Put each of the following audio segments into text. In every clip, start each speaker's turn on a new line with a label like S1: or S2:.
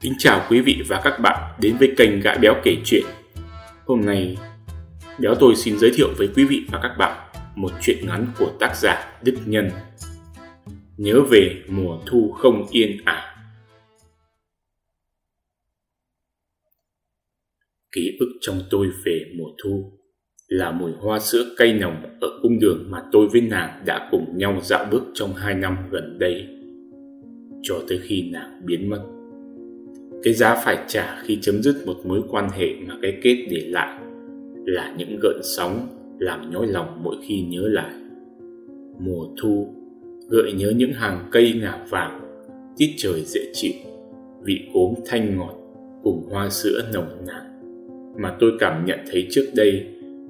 S1: Kính chào quý vị và các bạn đến với kênh Gã Béo kể chuyện. Hôm nay, Béo tôi xin giới thiệu với quý vị và các bạn một chuyện ngắn của tác giả Đức Nhân. Nhớ về mùa thu không yên ả. Ký ức trong tôi về mùa thu là mùi hoa sữa cay nồng ở cung đường mà tôi với nàng đã cùng nhau dạo bước trong hai năm gần đây cho tới khi nàng biến mất cái giá phải trả khi chấm dứt một mối quan hệ mà cái kết để lại là những gợn sóng làm nhói lòng mỗi khi nhớ lại. Mùa thu, gợi nhớ những hàng cây ngả vàng, tiết trời dễ chịu, vị cốm thanh ngọt cùng hoa sữa nồng nàn. Mà tôi cảm nhận thấy trước đây,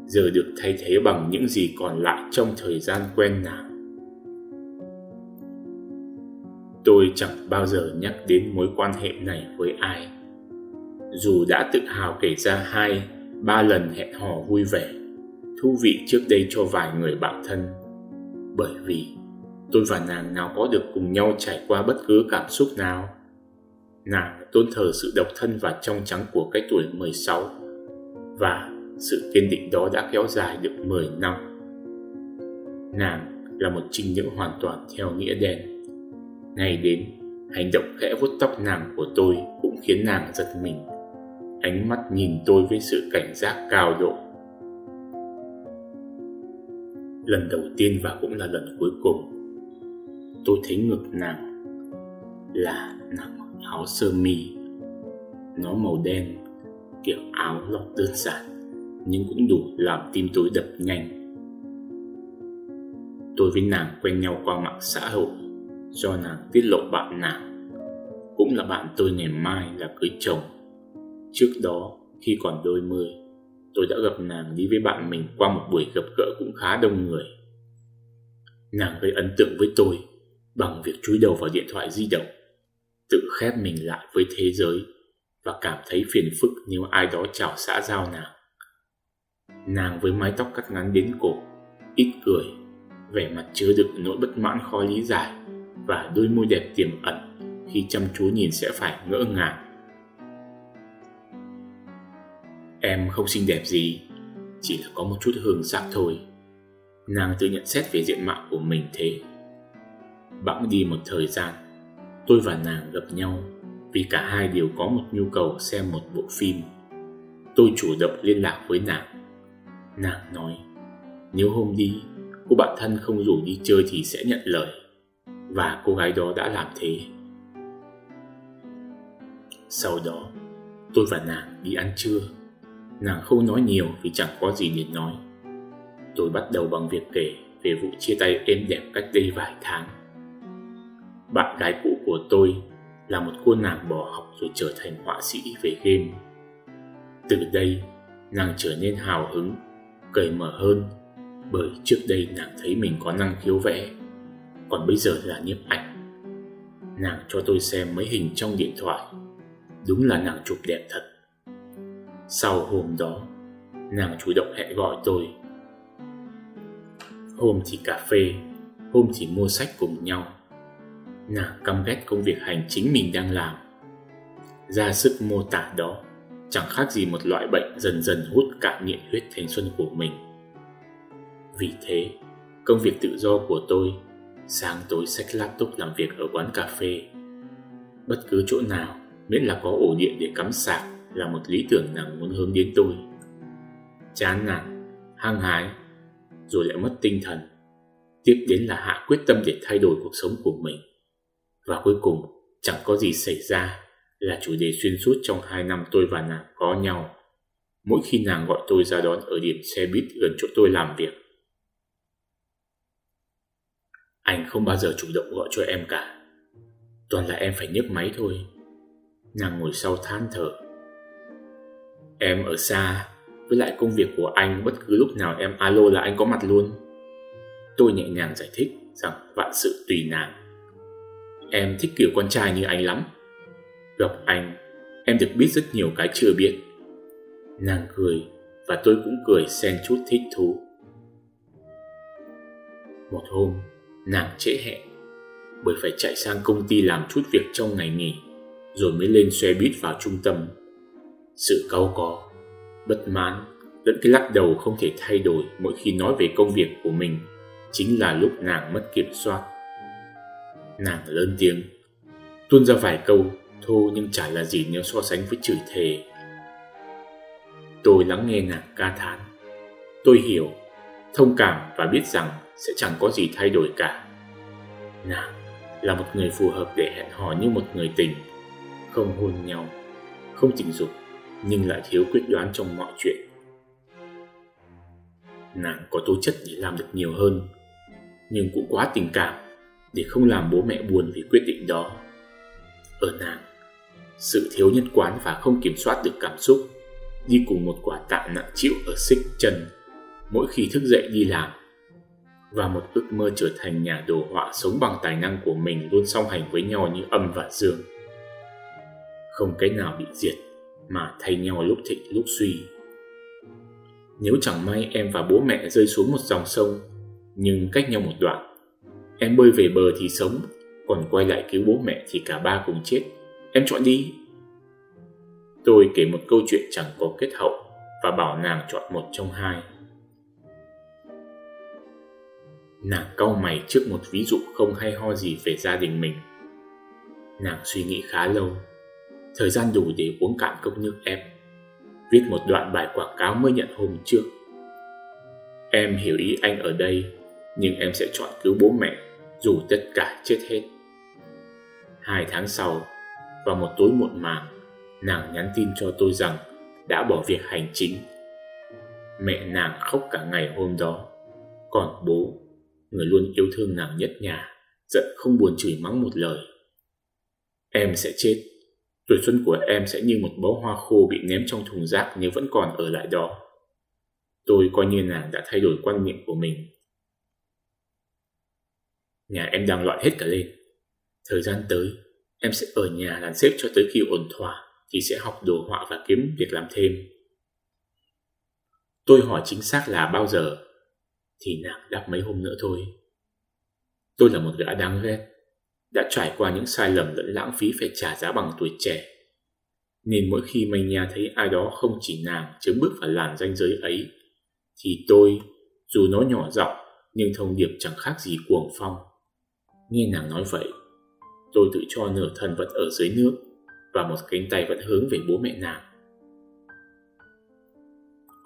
S1: giờ được thay thế bằng những gì còn lại trong thời gian quen nàng. Tôi chẳng bao giờ nhắc đến mối quan hệ này với ai. Dù đã tự hào kể ra hai, ba lần hẹn hò vui vẻ, thú vị trước đây cho vài người bạn thân. Bởi vì tôi và nàng nào có được cùng nhau trải qua bất cứ cảm xúc nào. Nàng tôn thờ sự độc thân và trong trắng của cái tuổi 16 và sự kiên định đó đã kéo dài được 10 năm. Nàng là một trinh nữ hoàn toàn theo nghĩa đen. Ngày đến, hành động khẽ vuốt tóc nàng của tôi cũng khiến nàng giật mình. Ánh mắt nhìn tôi với sự cảnh giác cao độ. Lần đầu tiên và cũng là lần cuối cùng, tôi thấy ngực nàng là nàng mặc áo sơ mi. Nó màu đen, kiểu áo lọc đơn giản, nhưng cũng đủ làm tim tôi đập nhanh. Tôi với nàng quen nhau qua mạng xã hội do nàng tiết lộ bạn nàng cũng là bạn tôi ngày mai là cưới chồng. Trước đó, khi còn đôi mươi, tôi đã gặp nàng đi với bạn mình qua một buổi gặp gỡ cũng khá đông người. Nàng gây ấn tượng với tôi bằng việc chúi đầu vào điện thoại di động, tự khép mình lại với thế giới và cảm thấy phiền phức nếu ai đó chào xã giao nàng. Nàng với mái tóc cắt ngắn đến cổ, ít cười, vẻ mặt chứa đựng nỗi bất mãn khó lý giải và đôi môi đẹp tiềm ẩn khi chăm chú nhìn sẽ phải ngỡ ngàng. Em không xinh đẹp gì, chỉ là có một chút hương sắc thôi. Nàng tự nhận xét về diện mạo của mình thế. Bẵng đi một thời gian, tôi và nàng gặp nhau vì cả hai đều có một nhu cầu xem một bộ phim. Tôi chủ động liên lạc với nàng. Nàng nói, nếu hôm đi, cô bạn thân không rủ đi chơi thì sẽ nhận lời và cô gái đó đã làm thế. Sau đó, tôi và nàng đi ăn trưa. Nàng không nói nhiều vì chẳng có gì để nói. Tôi bắt đầu bằng việc kể về vụ chia tay êm đẹp cách đây vài tháng. Bạn gái cũ của tôi là một cô nàng bỏ học rồi trở thành họa sĩ về game. Từ đây, nàng trở nên hào hứng, cởi mở hơn bởi trước đây nàng thấy mình có năng khiếu vẽ còn bây giờ là nhiếp ảnh. Nàng cho tôi xem mấy hình trong điện thoại. Đúng là nàng chụp đẹp thật. Sau hôm đó, nàng chủ động hẹn gọi tôi. Hôm thì cà phê, hôm thì mua sách cùng nhau. Nàng căm ghét công việc hành chính mình đang làm. Ra sức mô tả đó, chẳng khác gì một loại bệnh dần dần hút cạn nhiệt huyết thanh xuân của mình. Vì thế, công việc tự do của tôi Sáng tối xách laptop làm việc ở quán cà phê. Bất cứ chỗ nào Miễn là có ổ điện để cắm sạc Là một lý tưởng nàng muốn hướng đến tôi. Chán nản, Hăng hái, Rồi lại mất tinh thần. Tiếp đến là hạ quyết tâm để thay đổi cuộc sống của mình. Và cuối cùng, Chẳng có gì xảy ra Là chủ đề xuyên suốt trong hai năm tôi và nàng có nhau. Mỗi khi nàng gọi tôi ra đón ở điểm xe buýt gần chỗ tôi làm việc Anh không bao giờ chủ động gọi cho em cả. Toàn là em phải nhấc máy thôi. Nàng ngồi sau than thở. Em ở xa, Với lại công việc của anh Bất cứ lúc nào em alo là anh có mặt luôn. Tôi nhẹ nhàng giải thích Rằng vạn sự tùy nàng. Em thích kiểu con trai như anh lắm. Gặp anh, Em được biết rất nhiều cái chưa biết. Nàng cười Và tôi cũng cười xen chút thích thú. Một hôm nàng trễ hẹn bởi phải chạy sang công ty làm chút việc trong ngày nghỉ rồi mới lên xe buýt vào trung tâm. Sự cau có, bất mãn lẫn cái lắc đầu không thể thay đổi mỗi khi nói về công việc của mình chính là lúc nàng mất kiểm soát. Nàng lớn tiếng, tuôn ra vài câu thô nhưng chả là gì nếu so sánh với chửi thề. Tôi lắng nghe nàng ca thán. Tôi hiểu, thông cảm và biết rằng sẽ chẳng có gì thay đổi cả. Nàng là một người phù hợp để hẹn hò như một người tình, không hôn nhau, không tình dục, nhưng lại thiếu quyết đoán trong mọi chuyện. Nàng có tố chất để làm được nhiều hơn, nhưng cũng quá tình cảm để không làm bố mẹ buồn vì quyết định đó. Ở nàng, sự thiếu nhân quán và không kiểm soát được cảm xúc đi cùng một quả tạ nặng chịu ở xích chân mỗi khi thức dậy đi làm và một ước mơ trở thành nhà đồ họa sống bằng tài năng của mình luôn song hành với nhau như âm và dương. Không cái nào bị diệt mà thay nhau lúc thịnh lúc suy. Nếu chẳng may em và bố mẹ rơi xuống một dòng sông nhưng cách nhau một đoạn, em bơi về bờ thì sống, còn quay lại cứu bố mẹ thì cả ba cùng chết. Em chọn đi. Tôi kể một câu chuyện chẳng có kết hậu và bảo nàng chọn một trong hai. Nàng cau mày trước một ví dụ không hay ho gì về gia đình mình. Nàng suy nghĩ khá lâu, thời gian đủ để uống cạn cốc nước em. Viết một đoạn bài quảng cáo mới nhận hôm trước. Em hiểu ý anh ở đây, nhưng em sẽ chọn cứu bố mẹ dù tất cả chết hết. Hai tháng sau, vào một tối muộn màng, nàng nhắn tin cho tôi rằng đã bỏ việc hành chính. Mẹ nàng khóc cả ngày hôm đó, còn bố người luôn yêu thương nàng nhất nhà, giận không buồn chửi mắng một lời. Em sẽ chết, tuổi xuân của em sẽ như một bó hoa khô bị ném trong thùng rác nếu vẫn còn ở lại đó. Tôi coi như nàng đã thay đổi quan niệm của mình. Nhà em đang loạn hết cả lên. Thời gian tới, em sẽ ở nhà làm xếp cho tới khi ổn thỏa thì sẽ học đồ họa và kiếm việc làm thêm. Tôi hỏi chính xác là bao giờ thì nàng đáp mấy hôm nữa thôi. Tôi là một gã đáng ghét, đã trải qua những sai lầm lẫn lãng phí phải trả giá bằng tuổi trẻ. Nên mỗi khi mây nhà thấy ai đó không chỉ nàng chớm bước vào làn ranh giới ấy, thì tôi, dù nó nhỏ giọng nhưng thông điệp chẳng khác gì cuồng phong. Nghe nàng nói vậy, tôi tự cho nửa thân vẫn ở dưới nước và một cánh tay vẫn hướng về bố mẹ nàng.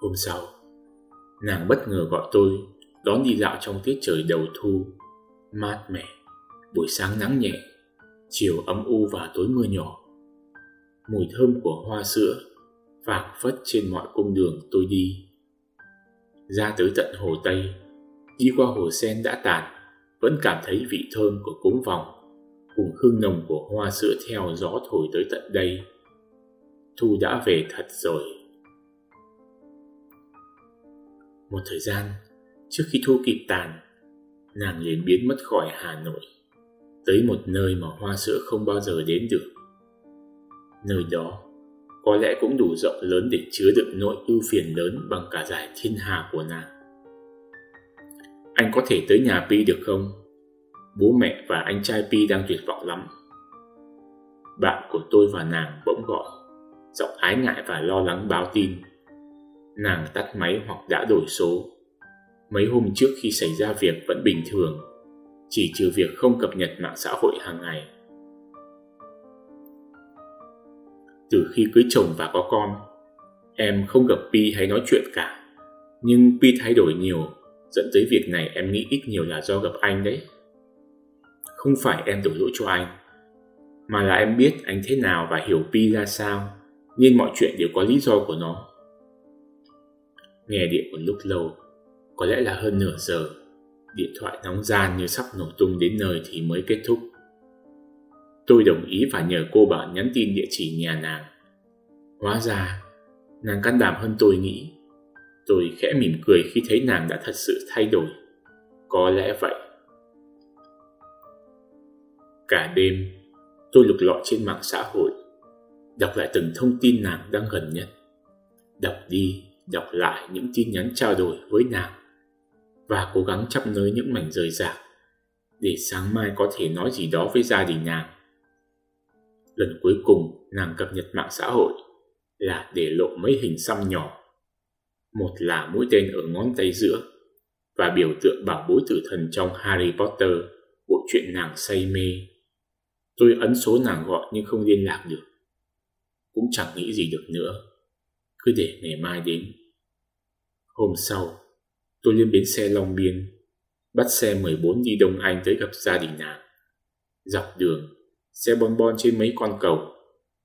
S1: Hôm sau, nàng bất ngờ gọi tôi đón đi dạo trong tiết trời đầu thu, mát mẻ, buổi sáng nắng nhẹ, chiều ấm u và tối mưa nhỏ. Mùi thơm của hoa sữa phảng phất trên mọi cung đường tôi đi. Ra tới tận hồ Tây, đi qua hồ sen đã tàn, vẫn cảm thấy vị thơm của cúng vòng, cùng hương nồng của hoa sữa theo gió thổi tới tận đây. Thu đã về thật rồi. Một thời gian, Trước khi thu kịp tàn, nàng liền biến mất khỏi Hà Nội, tới một nơi mà hoa sữa không bao giờ đến được. Nơi đó có lẽ cũng đủ rộng lớn để chứa đựng nỗi ưu phiền lớn bằng cả giải thiên hà của nàng. Anh có thể tới nhà Pi được không? Bố mẹ và anh trai Pi đang tuyệt vọng lắm. Bạn của tôi và nàng bỗng gọi, giọng ái ngại và lo lắng báo tin. Nàng tắt máy hoặc đã đổi số Mấy hôm trước khi xảy ra việc vẫn bình thường, chỉ trừ việc không cập nhật mạng xã hội hàng ngày. Từ khi cưới chồng và có con, em không gặp Pi hay nói chuyện cả. Nhưng Pi thay đổi nhiều, dẫn tới việc này em nghĩ ít nhiều là do gặp anh đấy. Không phải em đổ lỗi cho anh, mà là em biết anh thế nào và hiểu Pi ra sao, nên mọi chuyện đều có lý do của nó. Nghe điện một lúc lâu, có lẽ là hơn nửa giờ, điện thoại nóng gian như sắp nổ tung đến nơi thì mới kết thúc. Tôi đồng ý và nhờ cô bảo nhắn tin địa chỉ nhà nàng. Hóa ra, nàng can đảm hơn tôi nghĩ. Tôi khẽ mỉm cười khi thấy nàng đã thật sự thay đổi. Có lẽ vậy. Cả đêm, tôi lục lọi trên mạng xã hội, đọc lại từng thông tin nàng đang gần nhất. Đọc đi, đọc lại những tin nhắn trao đổi với nàng và cố gắng chấp nới những mảnh rời rạc để sáng mai có thể nói gì đó với gia đình nàng. Lần cuối cùng nàng cập nhật mạng xã hội là để lộ mấy hình xăm nhỏ. Một là mũi tên ở ngón tay giữa và biểu tượng bảo bối tử thần trong Harry Potter, bộ truyện nàng say mê. Tôi ấn số nàng gọi nhưng không liên lạc được. Cũng chẳng nghĩ gì được nữa. Cứ để ngày mai đến. Hôm sau, tôi lên bến xe Long Biên, bắt xe 14 đi Đông Anh tới gặp gia đình nàng. Dọc đường, xe bon bon trên mấy con cầu,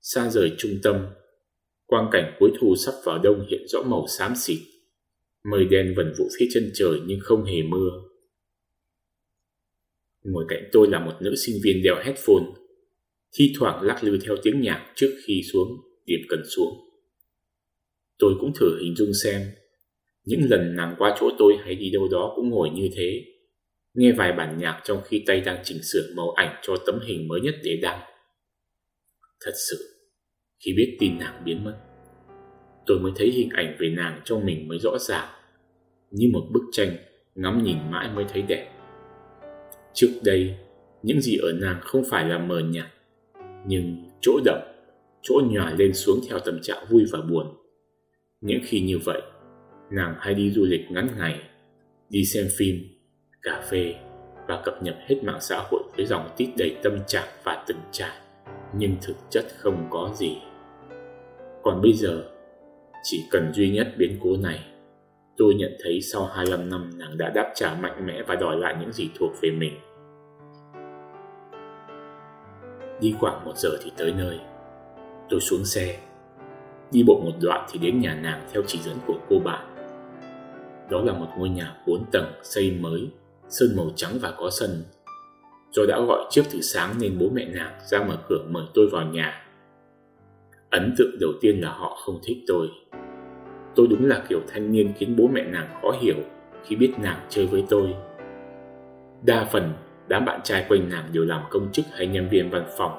S1: xa rời trung tâm. Quang cảnh cuối thu sắp vào đông hiện rõ màu xám xịt. Mây đen vần vụ phía chân trời nhưng không hề mưa. Ngồi cạnh tôi là một nữ sinh viên đeo headphone, thi thoảng lắc lư theo tiếng nhạc trước khi xuống điểm cần xuống. Tôi cũng thử hình dung xem, những lần nàng qua chỗ tôi hay đi đâu đó cũng ngồi như thế, nghe vài bản nhạc trong khi tay đang chỉnh sửa màu ảnh cho tấm hình mới nhất để đăng. Thật sự, khi biết tin nàng biến mất, tôi mới thấy hình ảnh về nàng trong mình mới rõ ràng, như một bức tranh ngắm nhìn mãi mới thấy đẹp. Trước đây, những gì ở nàng không phải là mờ nhạt, nhưng chỗ đậm, chỗ nhòa lên xuống theo tâm trạng vui và buồn. Những khi như vậy, nàng hay đi du lịch ngắn ngày, đi xem phim, cà phê và cập nhật hết mạng xã hội với dòng tít đầy tâm trạng và từng trải, nhưng thực chất không có gì. Còn bây giờ, chỉ cần duy nhất biến cố này, tôi nhận thấy sau 25 năm nàng đã đáp trả mạnh mẽ và đòi lại những gì thuộc về mình. Đi khoảng một giờ thì tới nơi. Tôi xuống xe. Đi bộ một đoạn thì đến nhà nàng theo chỉ dẫn của cô bạn. Đó là một ngôi nhà 4 tầng xây mới, sơn màu trắng và có sân. Do đã gọi trước từ sáng nên bố mẹ nàng ra mở cửa mời tôi vào nhà. Ấn tượng đầu tiên là họ không thích tôi. Tôi đúng là kiểu thanh niên khiến bố mẹ nàng khó hiểu khi biết nàng chơi với tôi. Đa phần đám bạn trai quanh nàng đều làm công chức hay nhân viên văn phòng.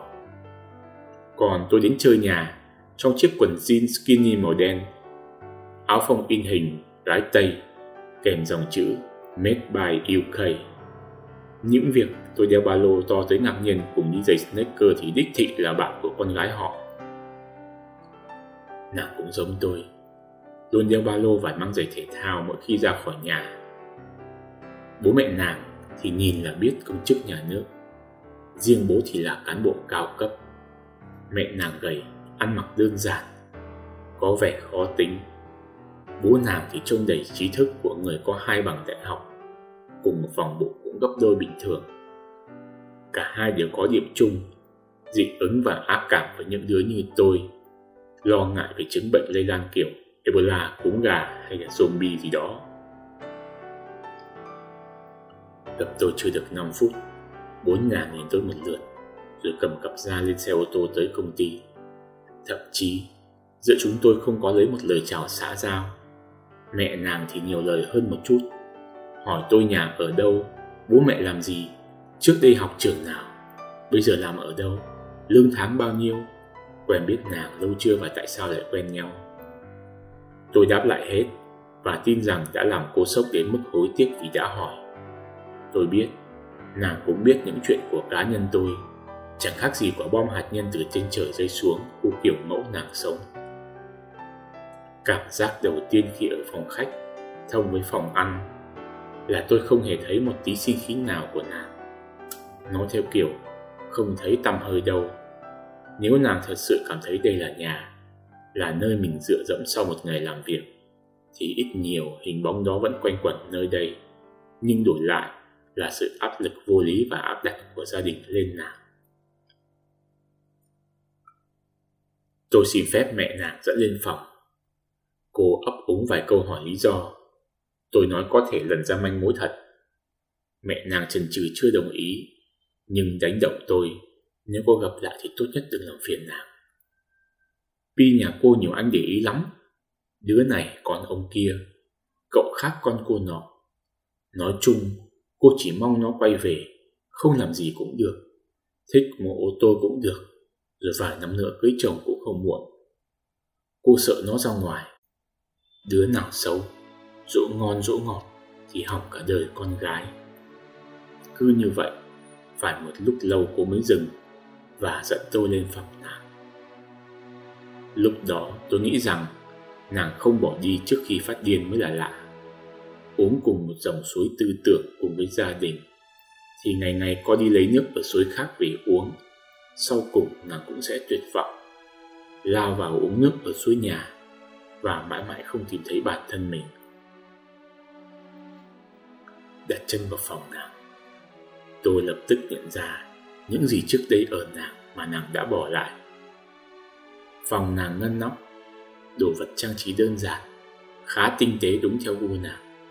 S1: Còn tôi đến chơi nhà trong chiếc quần jean skinny màu đen, áo phông in hình rái tây kèm dòng chữ Made by UK. Những việc tôi đeo ba lô to tới ngạc nhiên cùng đi giày sneaker thì đích thị là bạn của con gái họ. Nàng cũng giống tôi, luôn đeo ba lô và mang giày thể thao mỗi khi ra khỏi nhà. Bố mẹ nàng thì nhìn là biết công chức nhà nước. Riêng bố thì là cán bộ cao cấp. Mẹ nàng gầy, ăn mặc đơn giản, có vẻ khó tính. Bố nàng thì trông đầy trí thức của người có hai bằng đại học, cùng một phòng bộ cũng gấp đôi bình thường. Cả hai đều có điểm chung, dị ứng và ác cảm với những đứa như tôi, lo ngại về chứng bệnh lây lan kiểu Ebola, cúm gà hay là zombie gì đó. Gặp tôi chưa được 5 phút, bốn nàng nhìn tôi một lượt, rồi cầm cặp ra lên xe ô tô tới công ty. Thậm chí, giữa chúng tôi không có lấy một lời chào xã giao. Mẹ nàng thì nhiều lời hơn một chút. Hỏi tôi nhà ở đâu, bố mẹ làm gì, trước đây học trường nào, bây giờ làm ở đâu, lương tháng bao nhiêu, quen biết nàng lâu chưa và tại sao lại quen nhau. Tôi đáp lại hết và tin rằng đã làm cô sốc đến mức hối tiếc vì đã hỏi. Tôi biết, nàng cũng biết những chuyện của cá nhân tôi, chẳng khác gì quả bom hạt nhân từ trên trời rơi xuống khu kiểu mẫu nàng sống. Cảm giác đầu tiên khi ở phòng khách, thông với phòng ăn, là tôi không hề thấy một tí sinh khí nào của nàng. Nói theo kiểu, không thấy tầm hơi đâu. Nếu nàng thật sự cảm thấy đây là nhà, là nơi mình dựa dẫm sau một ngày làm việc, thì ít nhiều hình bóng đó vẫn quanh quẩn nơi đây. Nhưng đổi lại là sự áp lực vô lý và áp đặt của gia đình lên nàng. Tôi xin phép mẹ nàng dẫn lên phòng. Cô ấp úng vài câu hỏi lý do. Tôi nói có thể lần ra manh mối thật. Mẹ nàng chần chừ chưa đồng ý, nhưng đánh động tôi. Nếu cô gặp lại thì tốt nhất đừng làm phiền nàng. Pi nhà cô nhiều anh để ý lắm. Đứa này còn ông kia, cậu khác con cô nọ. Nói chung, Cô chỉ mong nó quay về, không làm gì cũng được. Thích mua ô tô cũng được, rồi vài năm nữa cưới chồng cũng không muộn. Cô sợ nó ra ngoài. Đứa nào xấu, dỗ ngon dỗ ngọt thì hỏng cả đời con gái. Cứ như vậy, phải một lúc lâu cô mới dừng và dẫn tôi lên phòng nàng. Lúc đó tôi nghĩ rằng nàng không bỏ đi trước khi phát điên mới là lạ. Uống cùng một dòng suối tư tưởng cùng với gia đình, thì ngày ngày có đi lấy nước ở suối khác về uống. Sau cùng nàng cũng sẽ tuyệt vọng, lao vào uống nước ở suối nhà và mãi mãi không tìm thấy bản thân mình. Đặt chân vào phòng nàng, tôi lập tức nhận ra những gì trước đây ở nàng mà nàng đã bỏ lại. Phòng nàng ngăn nắp, đồ vật trang trí đơn giản, khá tinh tế đúng theo gu nàng.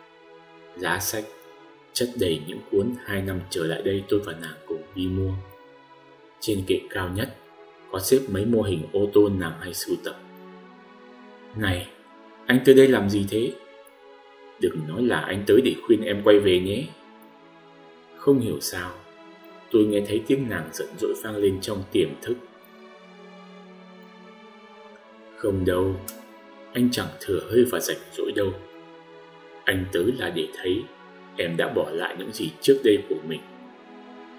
S1: Giá sách chất đầy những cuốn hai năm trở lại đây tôi và nàng cùng đi mua. Trên kệ cao nhất có xếp mấy mô hình ô tô nàng hay sưu tập. Này, anh tới đây làm gì thế? Đừng nói là anh tới để khuyên em quay về nhé. Không hiểu sao, tôi nghe thấy tiếng nàng giận dỗi vang lên trong tiềm thức. Không đâu, anh chẳng thừa hơi và rảnh rỗi đâu. Anh tới là để thấy em đã bỏ lại những gì trước đây của mình,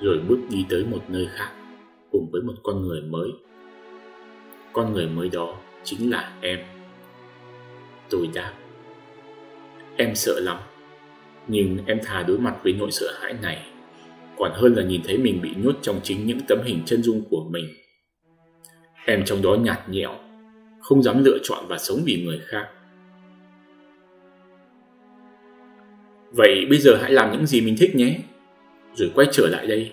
S1: rồi bước đi tới một nơi khác cùng với một con người mới. Con người mới đó chính là em. Tôi đáp. Em sợ lắm, nhưng em thà đối mặt với nỗi sợ hãi này còn hơn là nhìn thấy mình bị nhốt trong chính những tấm hình chân dung của mình. Em trong đó nhạt nhẽo, không dám lựa chọn và sống vì người khác. Vậy bây giờ hãy làm những gì mình thích nhé, rồi quay trở lại đây.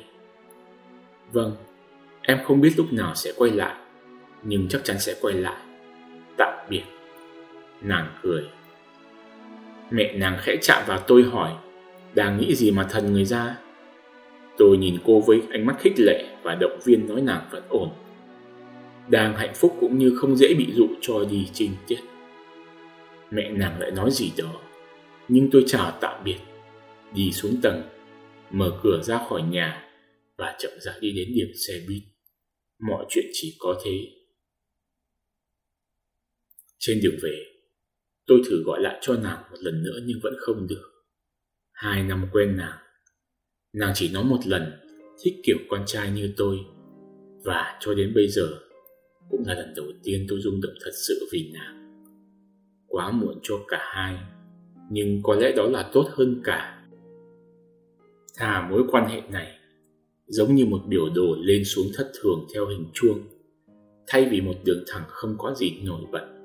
S1: Vâng, em không biết lúc nào sẽ quay lại, nhưng chắc chắn sẽ quay lại. Tạm biệt. Nàng cười. Mẹ nàng khẽ chạm vào tôi hỏi, đang nghĩ gì mà thần người ra? Tôi nhìn cô với ánh mắt khích lệ và động viên nói nàng vẫn ổn. Đang hạnh phúc cũng như không dễ bị dụ cho đi trinh tiết. Mẹ nàng lại nói gì đó, nhưng tôi chào tạm biệt, đi xuống tầng, mở cửa ra khỏi nhà và chậm rãi đi đến điểm xe buýt. Mọi chuyện chỉ có thế. Trên đường về, tôi thử gọi lại cho nàng một lần nữa nhưng vẫn không được. Hai năm quen nàng, Nàng chỉ nói một lần thích kiểu con trai như tôi và cho đến bây giờ cũng là lần đầu tiên tôi rung động thật sự vì nàng. Quá muộn cho cả hai, nhưng có lẽ đó là tốt hơn cả. Thà mối quan hệ này giống như một biểu đồ lên xuống thất thường theo hình chuông, thay vì một đường thẳng không có gì nổi bật.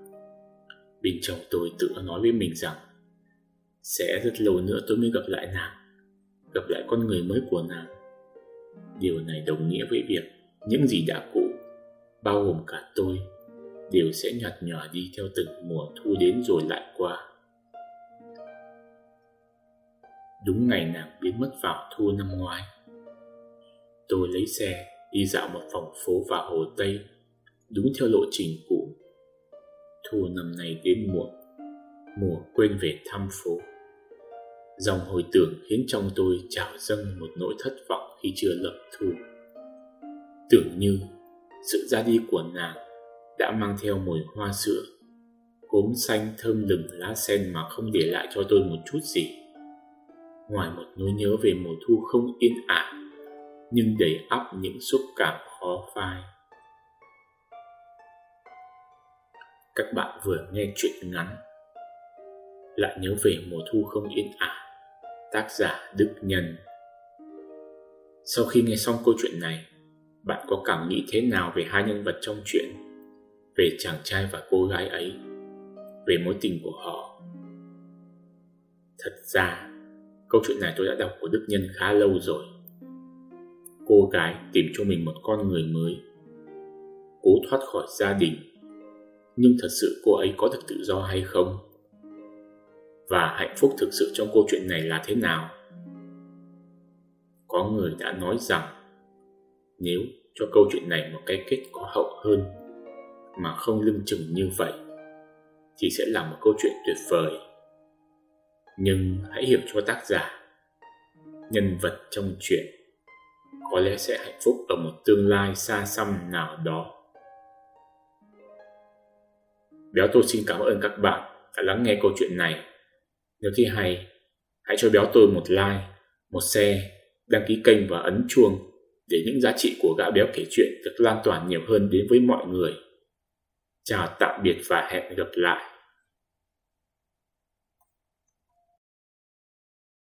S1: Bên trong tôi tự nói với mình rằng sẽ rất lâu nữa tôi mới gặp lại nàng gặp lại con người mới của nàng. Điều này đồng nghĩa với việc những gì đã cũ, bao gồm cả tôi, đều sẽ nhạt nhòa đi theo từng mùa thu đến rồi lại qua. Đúng ngày nàng biến mất vào thu năm ngoái. Tôi lấy xe đi dạo một vòng phố và hồ Tây, đúng theo lộ trình cũ. Thu năm nay đến muộn, mùa quên về thăm phố. Dòng hồi tưởng khiến trong tôi trào dâng một nỗi thất vọng khi chưa lập thu. Tưởng như sự ra đi của nàng đã mang theo mùi hoa sữa, cốm xanh thơm lừng lá sen mà không để lại cho tôi một chút gì. Ngoài một nỗi nhớ về mùa thu không yên ả, nhưng đầy ắp những xúc cảm khó phai. Các bạn vừa nghe chuyện ngắn lại nhớ về mùa thu không yên ả tác giả Đức Nhân. Sau khi nghe xong câu chuyện này, bạn có cảm nghĩ thế nào về hai nhân vật trong chuyện? Về chàng trai và cô gái ấy? Về mối tình của họ? Thật ra, câu chuyện này tôi đã đọc của Đức Nhân khá lâu rồi. Cô gái tìm cho mình một con người mới, cố thoát khỏi gia đình. Nhưng thật sự cô ấy có được tự do hay không? và hạnh phúc thực sự trong câu chuyện này là thế nào? Có người đã nói rằng, nếu cho câu chuyện này một cái kết có hậu hơn mà không lưng chừng như vậy, thì sẽ là một câu chuyện tuyệt vời. Nhưng hãy hiểu cho tác giả, nhân vật trong chuyện có lẽ sẽ hạnh phúc ở một tương lai xa xăm nào đó béo tôi xin cảm ơn các bạn đã lắng nghe câu chuyện này nếu thấy hay, hãy cho béo tôi một like, một share, đăng ký kênh và ấn chuông để những giá trị của gã béo kể chuyện được lan tỏa nhiều hơn đến với mọi người. Chào tạm biệt và hẹn gặp lại.